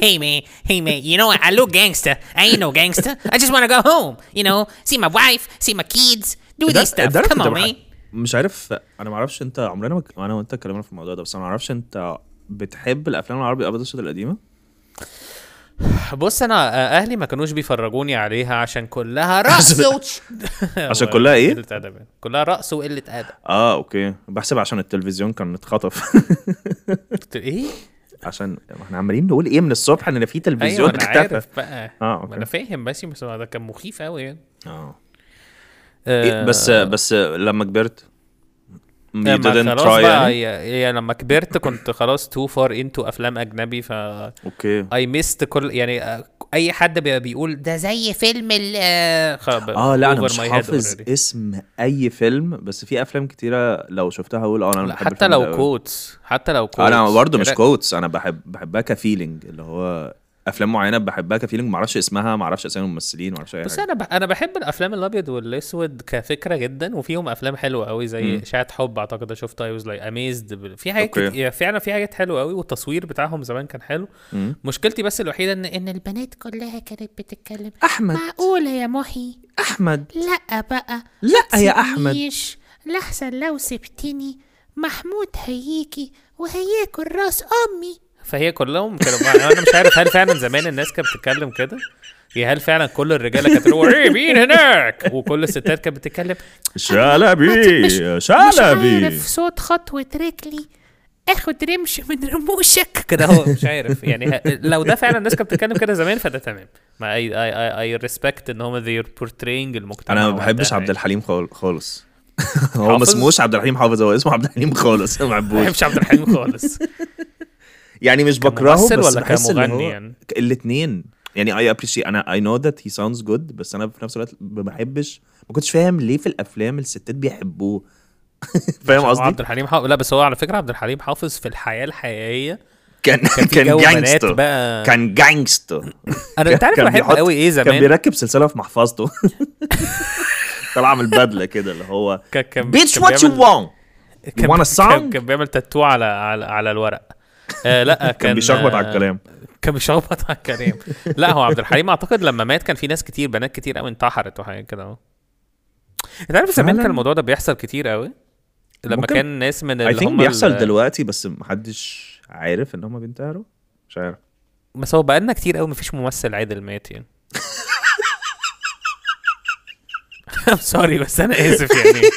Hey, man. Hey, man. You know what? I look gangster. I ain't no gangster. I just want to go home. You know, see my wife, see my kids, do this stuff. Come on, man. مش عارف أنا ما أعرفش أنت عمرنا ما أنا وأنت اتكلمنا في الموضوع ده بس أنا ما أعرفش أنت بتحب الأفلام العربي الابيض والاسود القديمة؟ بص أنا آه، أهلي ما كانوش بيفرجوني عليها عشان كلها [LAUGHS] رقص وتش- [LAUGHS] عشان كلها إيه؟ قلة أدب. كلها رقص وقلة أدب. آه okay. بحسب عشان التلفزيون كان اتخطف. [LAUGHS] إيه؟ عشان إحنا عمالين نقول إيه من الصبح إن في تلفزيون أنا اختفى عارف بقى. آه ما أنا أوكي فاهم بس بس ده كان مخيف قوي يعني. آه. آه، بس بس لما كبرت you didn't try يعني هي لما كبرت كنت خلاص too far into أفلام أجنبي ف okay I missed كل يعني آه، أي حد بي- بيقول ده زي فيلم ال آه، آه لا أنا مش حافظ اسم أي فيلم بس في أفلام كتيرة لو شفتها أقول آه أنا بحب حتى لو. quotes حتى لو quotes أنا برضه مش quotes أنا بحب بحبها ك feeling اللي هو أفلام معينة بحبها ك feeling ما أعرفش اسمها ما أعرفش أسامي الممثلين ما أعرفش أي بس حاجة. أنا ب... أنا بحب الأفلام الأبيض والأسود كفكرة جدا وفيهم أفلام حلوة قوي زي. اشاعه حب أعتقد شفتها I was like amazed في حاجات. كت... فعلا في حاجات حلوة قوي والتصوير بتاعهم زمان كان حلو. مم. مشكلتي بس الوحيدة ان إن البنات كلها كانت بتتكلم أحمد. معقولة يا محي؟ أحمد. لا بقى. لا يا أحمد. لحسن لو سبتني محمود هيجي وهياكل راس أمي. فهي كلهم كانوا أنا مش عارف هل فعلا زمان الناس كانت بتتكلم كده؟ يا هل فعلا كل الرجالة كانت هو إيه مين هناك؟ وكل الستات كانت بتتكلم شلبي مش شلبي. عارف صوت خطوة رجلي اخد رمش من رموشك. كده هو مش عارف. يعني لو ده فعلا الناس كانت بتتكلم كده زمان فده تمام. ما اي اي اي ريسبكت إن هم they're portraying المجتمع أنا ما بحبش عبد يعني. الحليم خال- خالص. هو ما؟ اسموش عبد الحليم حافظ هو اسمه عبد الحليم خالص. ما ما بحبوش. بحبش عبد الحليم خالص. يعني مش بكرهه بس ولا بحس كمغني يعني؟ الاثنين يعني I appreciate أنا I know that he sounds good بس أنا في نفس الوقت ما بحبش ما كنتش فاهم ليه في الأفلام الستات بيحبوه. [LAUGHS] فاهم قصدي؟ عبد الحليم حافظ لا بس هو على فكرة عبد الحليم حافظ في الحياة الحقيقية كان كان [LAUGHS] كان gangster بقى. كان gangster [LAUGHS] أنا انت عارف كان بحب قوي إيه كان زمان؟ بيركب سلسلة في محفظته. طلع من البدله كده اللي هو كان كان بيتش كان وات يو وان كان-؟ كان, كان بيعمل تاتو على على, على الورق. آه لا [LAUGHS] كان كان بيشخبط على آه، الكلام. كان بيشخبط على الكلام. لا هو عبد الحليم أعتقد لما مات كان في ناس كتير بنات كتير قوي انتحرت وحاجات كده اهو أنت عارف زمان؟ كان الموضوع ده بيحصل كتير قوي؟ لما. كان ناس من اللي هم بيحصل دلوقتي بس محدش عارف إن هم بينتحروا. مش عارف. بس هو بقالنا كتير قوي مفيش ممثل عادل مات يعني. sorry بس أنا آسف يعني. [LAUGHS]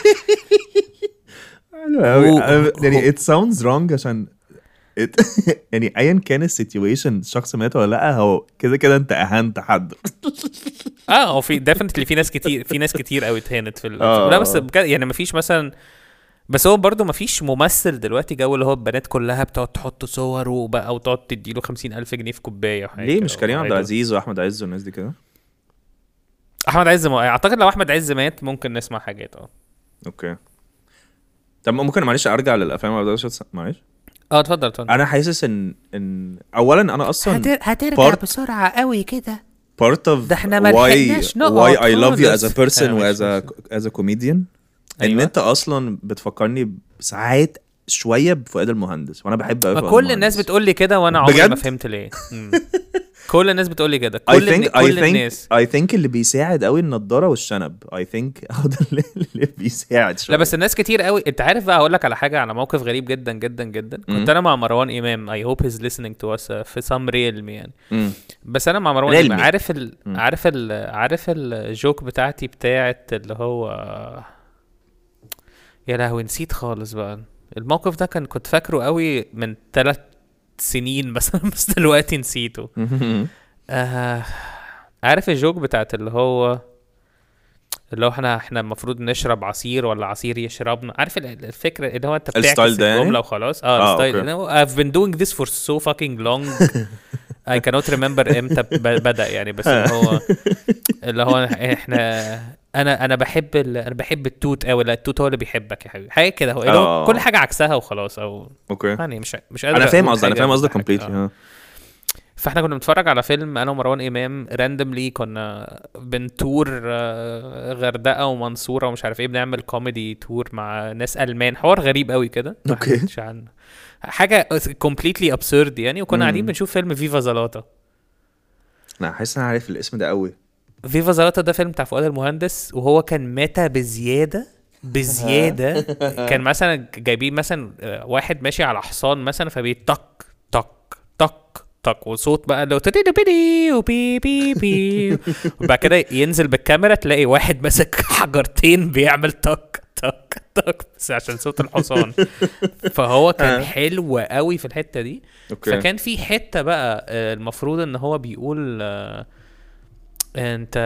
حلو قوي يعني it sounds wrong عشان [LAUGHS] يعني ايا كان ال situation الشخص مات ولا لأ هو كده كده أنت أهنت حد [LAUGHS] آه هو في definitely في ناس كتير في ناس كتير قوي اتهانت في. آه. لا بس بجد يعني مفيش مثلا بس هو برضه مفيش ممثل دلوقتي جو اللي هو البنات كلها بتقعد تحط صور وبقى وتقعد تديله خمسين ألف جنيه في كوباية وحاجه ليه مش كريم عبد. العزيز وأحمد عز والناس دي كده أحمد عز م... أعتقد لو أحمد عز مات ممكن نسمع حاجات آه أوكي طب ممكن معلش أرجع للأفلام ما معلش آه اتفضل اتفضل أنا حاسس إن إن اولا أنا أصلا هتر... هترجع part- بسرعة قوي كده part of ده إحنا ما why why I love you as a person و as a as a comedian إن أيوة. أنت أصلا بتفكرني ساعات شوية بفؤاد المهندس وأنا بحب قوي كل المهندس. الناس بتقول لي كده وأنا عمري؟ ما فهمت ليه. [LAUGHS] كل الناس بتقول لي كده. I كل think الن- I كل think الناس. I think اللي بيساعد قوي النضارة والشنب. I think [LAUGHS] هو ده اللي, بيساعد شوية. لا بس الناس كتير قوي انت عارف بقى أقول لك على حاجة على موقف غريب جدا جدا جدا. كنت مم. أنا مع مروان إمام. اي هوب هيز listening to us uh, في some realm يعني مم. بس أنا مع مروان. إمام. عارف ال... عارف ال... عارف الجوك بتاعتي بتاعت اللي هو يا لهوي نسيت خالص بقى. الموقف ده كان كنت فاكره قوي من ثلاث سنين مثلا بس دلوقتي نسيته. آه عارف ال joke بتاعت اللي هو اللي هو إحنا إحنا المفروض نشرب عصير ولا عصير يشربنا؟ عارف ال- الفكرة اللي هو انت بتعكس يعني؟ الجملة وخلاص؟ آه آه، ال style. هو I've been doing this for so fucking long. [LAUGHS] I cannot remember إمتى ب- بدأ يعني بس اللي هو اللي هو إحنا أنا أنا بحب ال... أنا بحب التوت قوي لا التوت هو اللي بيحبك يا حبيبي حاجة كده هو آه. كل حاجة عكسها وخلاص أو okay يعني مش مش قادر أنا فاهم قصدي أنا فاهم قصدك. completely. فإحنا كنا بنتفرج على فيلم أنا ومروان إمام randomly كنا بن tour آه، غردقة ومنصورة ومش عارف إيه بنعمل comedy tour مع ناس ألمان حوار غريب قوي كده. حكيتش عنه حاجة completely absurd يعني وكنا. قاعدين بنشوف فيلم فيفا زلاطه لا حاسس إن أنا عارف الاسم ده قوي فيفا زلاطه ده فيلم بتاع فؤاد المهندس وهو كان meta بزيادة بزيادة. [LAUGHS] كان مثلا جايبين مثلا آه، واحد ماشي على حصان مثلا فبيطق طق طق طق وصوت بقى اللي هو بيدي وبي بي بي وبعد كده ينزل بالكاميرا تلاقي واحد ماسك [LAUGHS] حجرتين بيعمل طق طق طق بس عشان صوت الحصان. فهو كان آه. حلو قوي في الحتة دي. فكان في حتة بقى آه، المفروض إن هو بيقول آه، انت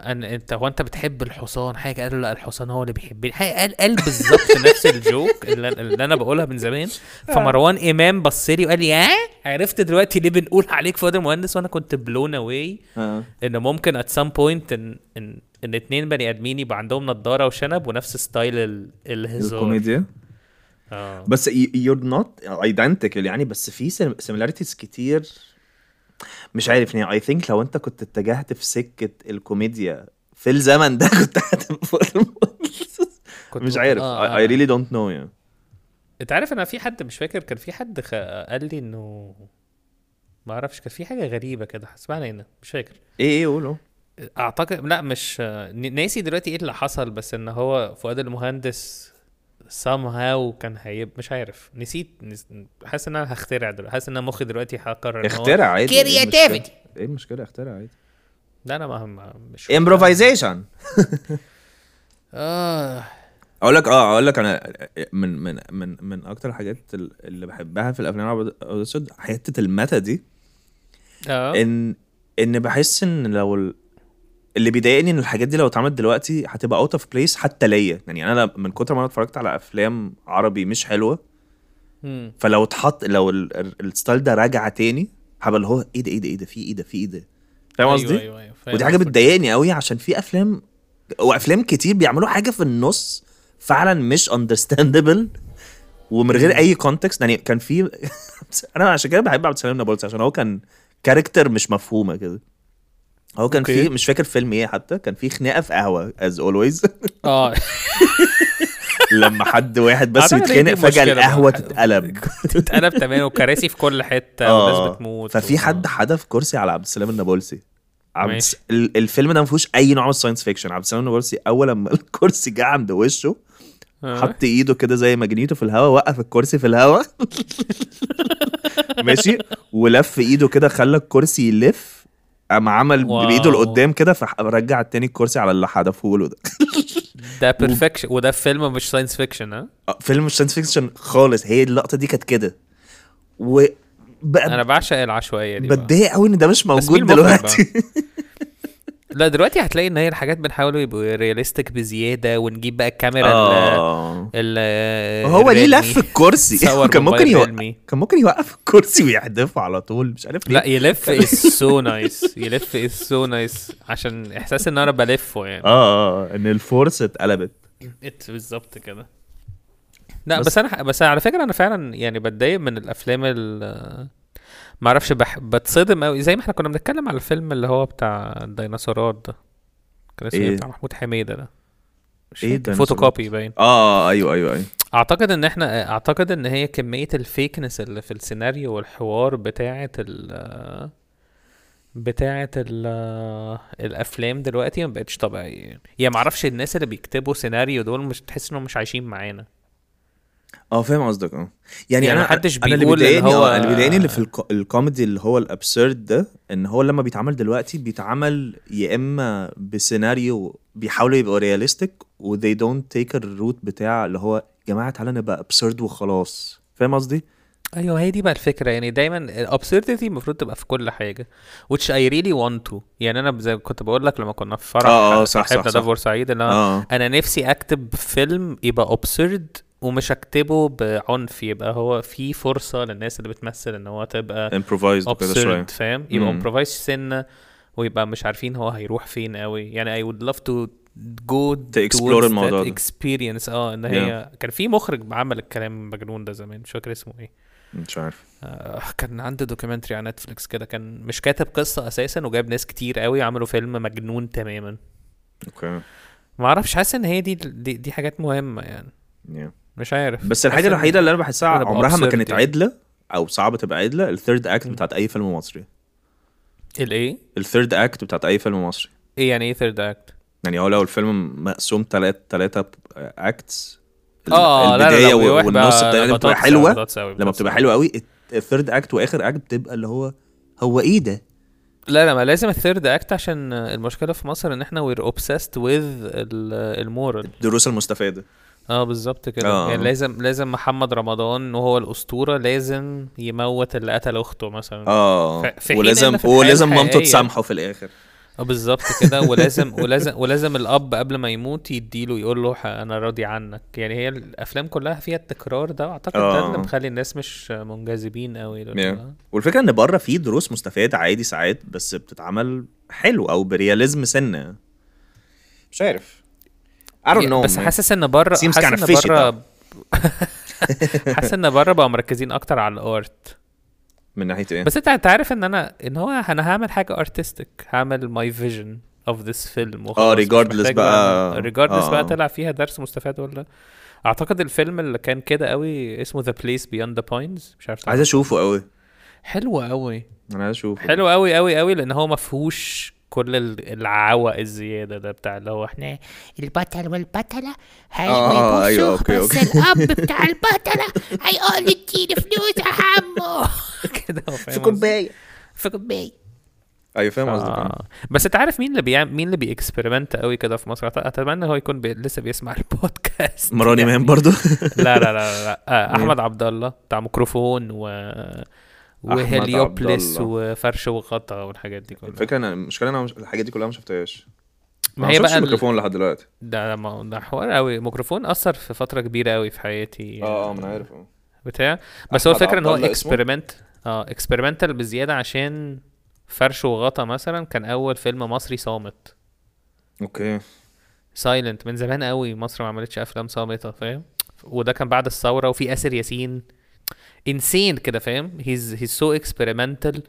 أن انت هو انت بتحب الحصان؟ حاجة قال لا الحصان هو اللي بيحبني. حاجة قال قال بالظبط [LAUGHS] نفس الجوك اللي, اللي أنا بقولها من زمان. فمروان إمام بص لي وقال لي آه عرفت دلوقتي ليه بنقول عليك فؤاد المهندس؟ وأنا كنت blown away آه. إن ممكن at some point إن إن إن اتنين بني آدمين يبقى عندهم نضارة وشنب ونفس style ال- الهزار. الكوميديا. آه. بس you're not identical يعني بس في similarities كتير مش عارف يعني I think لو انت كنت اتجهت في سكة الكوميديا في الزمن ده [LAUGHS] كنت. كنت مش عارف آه. really don't know يعني انت عارف أنا في حد مش فاكر كان في حد خ... قال لي انه ما أعرفش كان في حاجة غريبة كده اسمعنا هنا مش فاكر إيه إيه قولوا اعتقد لا مش ناسي دلوقتي إيه اللي حصل بس ان هو فؤاد المهندس somehow كان هيب مش عارف. نسيت نس... حاسس إن أنا هخترع دلوقتي حاسس إن أنا مخي دلوقتي هقرر إن هو اخترع عادي إيه؟ Creativity. إيه المشكلة؟ اخترع عادي. لا أنا ما مش improvisation [LAUGHS] آه. أقول لك آه أقول لك أنا من من من من أكتر الحاجات اللي بحبها في الأفلام الأبيض والأسود حتة ال meta دي. آه. ان إن بحس إن لو اللي بيضايقني إن الحاجات دي لو اتعملت دلوقتي هتبقى out of place حتى ليا يعني أنا من كتر ما أنا اتفرجت على أفلام عربي مش حلوة مم. فلو اتحط لو ال- ال- ال style ده رجع تاني هبقى اللي هو إيه ده إيه ده إيه ده في إيه ده في إيه ده فاهم أيوة، قصدي؟ أيوة، أيوة، فاهم ودي حاجة. بتضايقني قوي عشان في أفلام وأفلام كتير بيعملوا حاجة في النص فعلا مش understandable ومن غير أي context يعني كان في [LAUGHS] أنا عشان كده بحب عبد السلام نابلسي عشان هو كان character مش مفهومة كده هو كان. في مش فاكر فيلم إيه حتى كان في خناقة في قهوة as always [LAUGHS] آه. [LAUGHS] لما حد واحد بس بيتخانق فجأة القهوة. تتقلب. [LAUGHS] اتقلب تمام وكراسي في كل حتة آه. وناس بتموت ففي حد حدف كرسي على عبد السلام النابلسي. عبد الفيلم ده ما فيهوش أي نوع من ال science fiction عبد السلام النابلسي أول لما الكرسي جه عند وشه آه. حط إيده كده زي ماجنيتو في الهواء وقف الكرسي في الهواء ماشي. ولف إيده كده خلى الكرسي يلف. قام عمل. بإيده لقدام كده فرجع التاني الكرسي على اللي حدفه له ده. ده [LAUGHS] perfection وده فيلم مش science fiction ها؟ آه، فيلم مش science fiction خالص. هي اللقطة دي كانت كده. و بقى أنا بعشق العشوائية دي. بتضايق قوي إن ده مش موجود دلوقتي. [LAUGHS] لا دلوقتي هتلاقي إن هي الحاجات بنحاولوا يبقوا realistic بزيادة ونجيب بقى الكاميرا ال آه. هو ليه. لف الكرسي؟ [LAUGHS] [LAUGHS] كان ممكن يوقف. كان ممكن يوقف الكرسي ويحدفه على طول مش عارف ليه. لا يلف is so nice يلف is so nice عشان إحساس إن أنا بلفه يعني. آه آه إن ال force اتقلبت. ات بالظبط كده. لا بس- بس, أنا بس على فكرة أنا فعلا يعني بتضايق من الأفلام ال ما أعرفش بح... بتصدم قوي زي ما إحنا كنا بنتكلم على الفيلم اللي هو بتاع الديناصورات ده كان اسمه إيه؟ إيه. بتاع محمود حميدة ده. مش إيه فاكر. الديناصورات؟ فوتوكوبي باين. آه أيوه أيوه أيوه. أعتقد إن إحنا أعتقد إن هي كمية ال fakeness اللي في السيناريو والحوار بتاعة ال بتاعة ال الأفلام دلوقتي ما بقتش طبيعية. يعني يعني ما أعرفش الناس اللي بيكتبوا سيناريو دول مش تحس إنهم مش عايشين معانا. آه فاهم قصدك آه. يعني, يعني أنا محدش أنا اللي بيقول إن بيضايقني هو- آه اللي بيضايقني اللي في الكو... الكوميدي اللي هو ال absurd ده إن هو لما بيتعمل دلوقتي بيتعمل يا إما بسيناريو بيحاولوا يبقوا realistic و they don't take ال route بتاع اللي هو يا جماعة تعالى نبقى absurd وخلاص. فاهم قصدي؟ أيوه هي دي بقى الفكرة. يعني دايما ال absurdity المفروض تبقى في كل حاجة which I really want to. يعني أنا زي ما كنت بقول لك لما كنا في فرح آه، آه، صح، صاحبنا صح، ده صح. بورسعيد اللي هو آه. أنا نفسي أكتب فيلم يبقى absurd ومش اكتبه بعنف يبقى هو في فرصة للناس اللي بتمثل إن هو تبقى improvised وكده شوية. فاهم؟ يبقى. improvised سنه ويبقى مش عارفين هو هيروح فين قوي يعني I would love to go To explore towards الموضوع ده. experience. آه إن هي كان في مخرج عمل الكلام المجنون ده زمان مش فاكر اسمه إيه. مش عارف. آه، كان عنده documentary على نتفليكس كده كان مش كاتب قصة أساسا وجاب ناس كتير قوي عملوا فيلم مجنون تماما. okay ما أعرفش حاسس إن هي دي دي, دي حاجات مهمة يعني. Yeah. مش عارف. بس الحاجة الوحيدة اللي أنا بحسها عمرها ما كانت يعني. عدلة أو صعبة تبقى عدلة ال third act بتاعت أي فيلم مصري. الايه ال third act بتاعت أي فيلم مصري. إيه يعني إيه third act يعني هو لو الفيلم مقسوم تلات تلاتة acts آه لا لا البداية لا ويروح والنص بقى بتاعتها بتبقى حلوة. لما بتبقى. حلوة قوي ال third act وآخر act بتبقى اللي هو هو إيه ده؟ لا لا ما لازم ال third act عشان المشكلة في مصر إن إحنا obsessed with ال- ال moral. الدروس المستفادة. آه بالظبط كده. آه. يعني لازم لازم محمد رمضان وهو الأسطورة لازم يموت اللي قتل أخته مثلا. آه في حين ولازم في ولازم مامته تسامحه في الآخر. آه بالظبط كده. ولازم ولازم ولازم الأب قبل ما يموت يديله يقول له أنا راضي عنك. يعني هي الأفلام كلها فيها التكرار ده واعتقد ده آه. اللي مخلي الناس مش منجذبين قوي والفكرة إن بره في دروس مستفادة عادي ساعات بس بتتعمل حلو أو برياليزم سنة. مش عارف. I don't know بس. حاسس إن بره حاسس إن بره [LAUGHS] حاسس إن بره بقوا مركزين أكتر على ال art من ناحيه إيه؟ بس أنت أنت عارف إن أنا إن هو أنا هعمل حاجة artistic هعمل my vision of this film آه regardless بقى- regardless آه. بقى طلع فيها درس مستفاد ولا أعتقد الفيلم اللي كان كده قوي اسمه The Place Beyond the Pines مش عارف عايز أشوفه قوي. حلو قوي. أنا عايز أشوفه. حلو قوي قوي قوي لأن هو ما فيهوش كل ال- العوق الزياده ده بتاع اللي هو إحنا البطل والبطلة آه، آه، أيوة، أوكي، بس أوكي. الأب بتاع البطلة هيقول اديني فلوس يا حمو كده في؟ كوباية في كوباية أيوه فاهم قصدك آه. آه. بس أنت عارف مين اللي بيعمل مين اللي بيكسبيرمنت قوي كده في مصر أتمنى هو يكون بي... لسه بيسمع البودكاست مراني يعني. مان برضو لا لا لا لا, لا. آه أحمد عبد الله بتاع ميكروفون و وهليوبوليس وفرش وغطا والحاجات دي كلها. الفكرة إن المشكلة أنا مش... الحاجات دي كلها ما شفتهاش. ما هي بقى ال- الميكروفون لحد دلوقتي. ده ما- ده حوار قوي ميكروفون أثر في فترة كبيرة قوي في حياتي. آه آه ما أنا عارف. بتاع. بس هو الفكرة إن هو؟ experiment آه experimental بزيادة عشان فرش وغطا مثلا كان أول فيلم مصري صامت. okay. silent من زمان قوي مصر ما عملتش أفلام صامتة فاهم؟ وده كان بعد الثورة وفي آسر ياسين. انسين كده فاهم؟ هيز هيز سو اكسبيرمنتال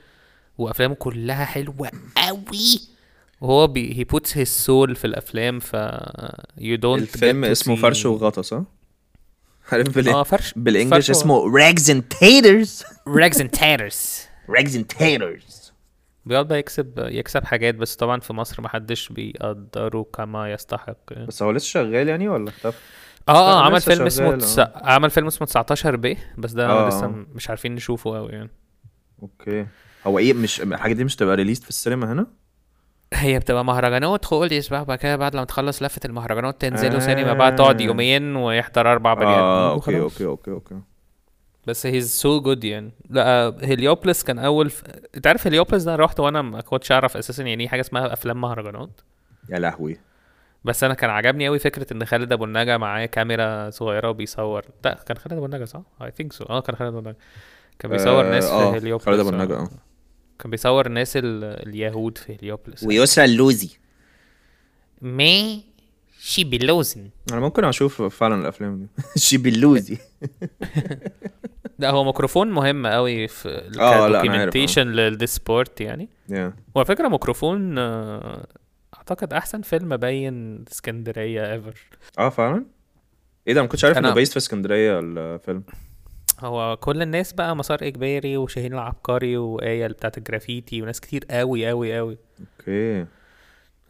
وأفلامه كلها حلوة قوي. وهو بي هي بوتس هيز سول في الأفلام ف يو دونت الفيلم اسمه فرش وغطا صح؟ عارف بال... آه فرش بالإنجلش اسمه راجز اند تيترز راجز اند تاترز راجز اند تيترز بيقعد بقى يكسب يكسب حاجات بس طبعا في مصر محدش بيقدره كما يستحق. يعني. بس هو لسه شغال يعني ولا اختفى؟ آه آه لا، عمل فيلم اسمه تس... آه. عمل فيلم اسمه 19 ب بس ده آه. لسه مش عارفين نشوفه قوي يعني okay هو إيه مش الحاجة دي مش تبقى released في السينما هنا؟ هي بتبقى مهرجانات خد أسبوع بعد كده بعد لما تخلص لفه المهرجانات تنزلوا آه. سينما بقى تقعد يومين ويحضر أربع بني آه okay. okay okay okay بس he's so good يعني لا هليوبوليس كان أول ف... أنت عارف هليوبوليس ده رحت وأنا ما كنتش أعرف أساسا يعني إيه حاجة اسمها أفلام مهرجانات يا لهوي بس أنا كان عجبني قوي فكرة إن خالد أبو النجا معاه كاميرا صغيرة وبيصور. لا كان خالد أبو النجا صح؟ اي ثينك سو آه كان خالد أبو النجا. كان بيصور آه، ناس في آه، هيليوبلس خالد أبو آه. النجا، آه. كان بيصور الناس ال... اليهود في هيليوبلس ويسرى اللوزي. مي شي بلوزن أنا ممكن أشوف فعلا الأفلام دي. [LAUGHS] شيب اللوزي [LAUGHS] لا هو ميكروفون مهم قوي في آه،. كدوكيومنتيشن للسبورت يعني. يا وعلى فكرة ميكروفون آه، أعتقد أحسن فيلم بين اسكندرية ever آه فعلا؟ إيه ده؟ ما كنتش عارف إنه based في اسكندرية الفيلم. هو كل الناس بقى مسار إجباري وشاهين العبقري وآية بتاعت الجرافيتي وناس كتير قوي قوي قوي. okay.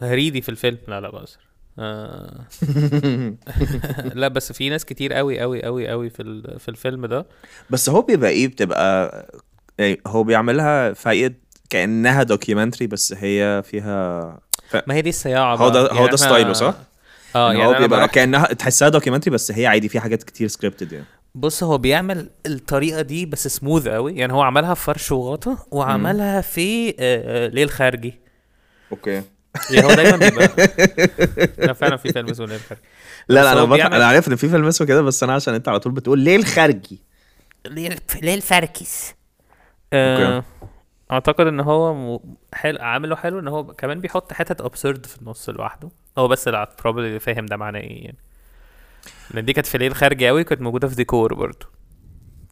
هريدي في الفيلم. لا لا بهزر آه. [LAUGHS] [LAUGHS] لا بس في ناس كتير قوي قوي قوي قوي في في الفيلم ده. بس هو بيبقى إيه؟ بتبقى يعني هو بيعملها فايد كأنها documentary بس هي فيها ما هي دي الصياعة هو. ده هو ده إحنا- ستايله صح؟ آه يعني يعني هو بيبقى بروح- كأنها تحسها documentary بس هي عادي في حاجات كتير scripted يعني. بص هو بيعمل الطريقة دي بس سموث قوي يعني هو عملها في فرش وغطا وعملها في آه، آه، ليل خارجي. okay. يعني هو دايما [LAUGHS] بيبقى لا فعلا في فيلم اسمه ليل خارجي. لا لا أنا بيعمل- أنا عارف إن في فيلم اسمه كده بس أنا عشان أنت على طول بتقول ليه الخارجي ليه الفركس آه، أعتقد إن هو م... حلو عامله حلو إن هو كمان بيحط حتت absurd في النص لوحده. هو بس اللي probably فاهم ده معناه إيه يعني. لأن دي كانت في ليل خارجي قوي كانت موجودة في ديكور برضه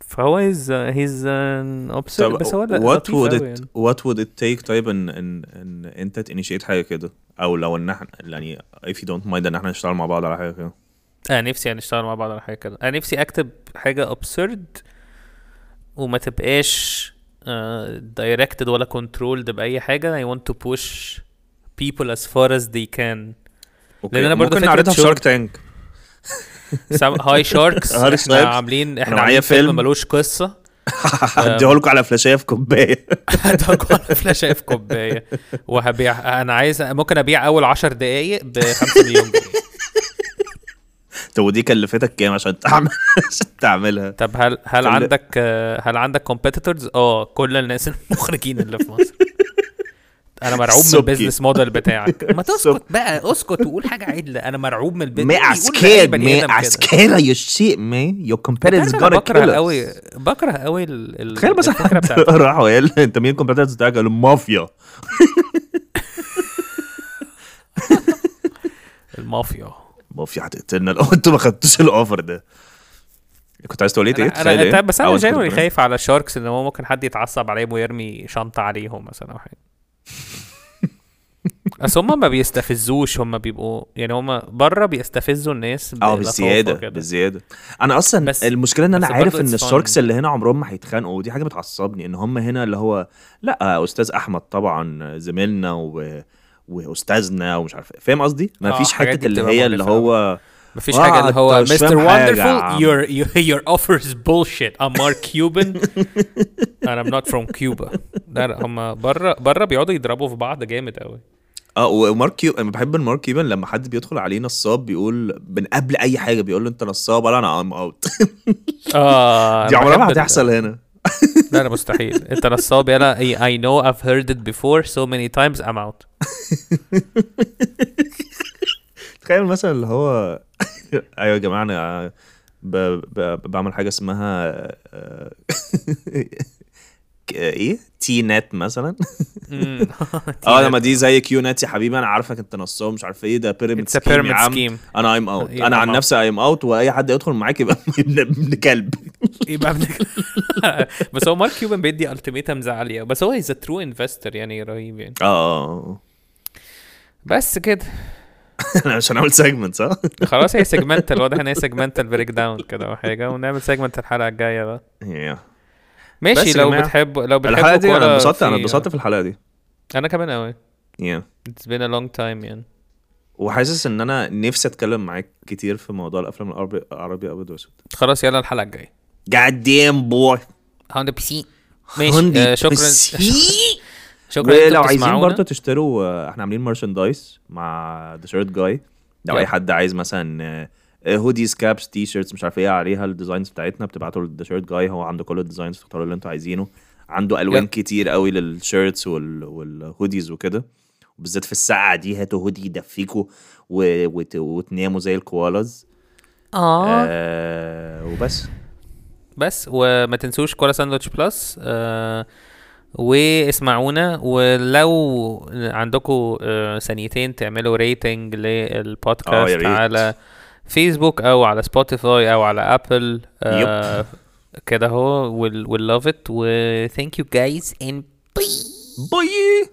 فهو he's he's absurd بس هو قوي it يعني. what would it take طيب ان ان إن أنت ت initiate حاجة كده؟ أو لو إن إحنا يعني if you don't mind إن إحنا نشتغل مع بعض على حاجة كده. أنا نفسي نشتغل مع بعض على حاجة كده. أنا نفسي أكتب حاجة absurd وما تبقاش directed ولا controlled بأي حاجة. I want to push people as far as they can. okay. لأن أنا برضه ممكن نعرضها في شارك تانك [LAUGHS] hi sharks إحنا. عاملين إحنا عاملين فيلم. ملوش قصة. [LAUGHS] هديه لكم على فلاشية في كوباية. [LAUGHS] هدوكوا على فلاشة في كوباية. وهبيع أنا عايز ممكن أبيع أول 10 دقايق ب 5 مليون جنيه. طب ودي كلفتك كام عشان تعمل [LAUGHS] عشان تعملها؟ طب هل هل كل- عندك هل عندك competitors آه كل الناس المخرجين اللي في مصر. [LAUGHS] أنا مرعوب من. ال business model بتاعك. [LAUGHS] ما تسكت بقى اسكت وقول حاجة عدلة. أنا مرعوب من ال business ما scared of your shit man. Your competitors أنا gonna بكره قوي بكره قوي تخيل بتاعت راح وقال أنت مين ال competitors بتاعك؟ قال مافيا. المافيا. مافيا هتقتلنا لو [LAUGHS] أنتوا ما خدتوش ال offer ده كنت عايز تقول إيه أنا, تخيل إيه بس أو أنا بتقول إيه؟ خايف على sharks إن هو ممكن حد يتعصب عليهم ويرمي شنطة عليهم مثلا أو حاجة [LAUGHS] اصل هم ما بيستفزوش هم بيبقوا يعني هم بره بيستفزوا الناس آه بالزيادة. بالزيادة أنا أصلا بس- المشكلة إن أنا بس عارف إن ال sharks. اللي هنا عمرهم ما هيتخانقوا ودي حاجة بتعصبني إن هم هنا اللي هو لأ أستاذ أحمد طبعا زميلنا و... واستاذنا ومش عارف إيه. فاهم قصدي؟ ما آه، حتة اللي هي اللي هو مفيش آه، حاجة اللي هو Mr. Wonderful عم. your your your offer is bullshit. I'm Mark Cuban and I'm not from Cuba. لا لا هم بره بره بيقعدوا يضربوا في بعض جامد قوي آه ومارك كيو أنا بحب المارك كيوبن لما حد بيدخل عليه نصاب بيقول من قبل أي حاجة بيقول له أنت نصاب ولا أنا I'm out آه دي عمرها ما هتحصل هنا. [LAUGHS] لا لا مستحيل. انت نصاب. يلا I know I've heard it before so many times I'm out. [LAUGHS] تخيل مثلا اللي هو [LAUGHS] أيوه يا جماعة أنا ب... ب... بعمل حاجة اسمها آه، إيه؟ تي نت مثلا. آه لما دي زي كيو نت يا حبيبي أنا عارفك أنت نصاب مش عارف إيه ده pyramid scheme يا عم. أنا I'm out أنا عن. نفسي I'm out وأي حد يدخل معاك يبقى ابن ابن كلب. يبقى ابنك [LAUGHS] بس هو مارك كيوبن بيدي ال ultimatums عالية. بس هو as true investor يعني رهيب يعني. آه. بس كده. آه. [LAUGHS] عشان أعمل segment صح؟ خلاص هي segment واضح إن هي segment الـ breakdown كده أو حاجة. ونعمل segment الحلقة الجاية بقى. ماشي لو بتحبوا لو بتحبوا الحلقة دي أنا كورة انبسطت أنا انبسطت في الحلقة دي. أنا كمان قوي yeah. It's been a long time يعني. وحاسس إن أنا نفسي أتكلم معاك كتير في موضوع الأفلام العربي العربي أبيض وأسود. خلاص يلا الحلقة الجاية. God damn boy 100% ماشي آه شكرا. 100%. [LAUGHS] شكرا إنتوا عايزين. برضه تشتروا آه، إحنا عاملين merchandise مع The Shirt Guy لو. أي حد عايز مثلا hoodies caps t-shirts مش عارف إيه عليها ال designs بتاعتنا بتبعتوا لل The Shirt Guy هو عنده كل ال designs تختاروا اللي أنتوا عايزينه. عنده ألوان yep. كتير قوي لل shirts وال... وال hoodies وكده. وبالذات في الساعة دي هاتوا هودي يدفيكوا و... وت... وتناموا زي ال koalas. آه. آه وبس. بس وما تنسوش كولا ساندوتش plus آه واسمعونا ولو عندكم آه ثانيتين تعملوا rating آه، يا للبودكاست. على فيسبوك أو على سبوتيفاي أو على Apple آه كده هو we'll, we'll love it و thank you guys and Bye. bye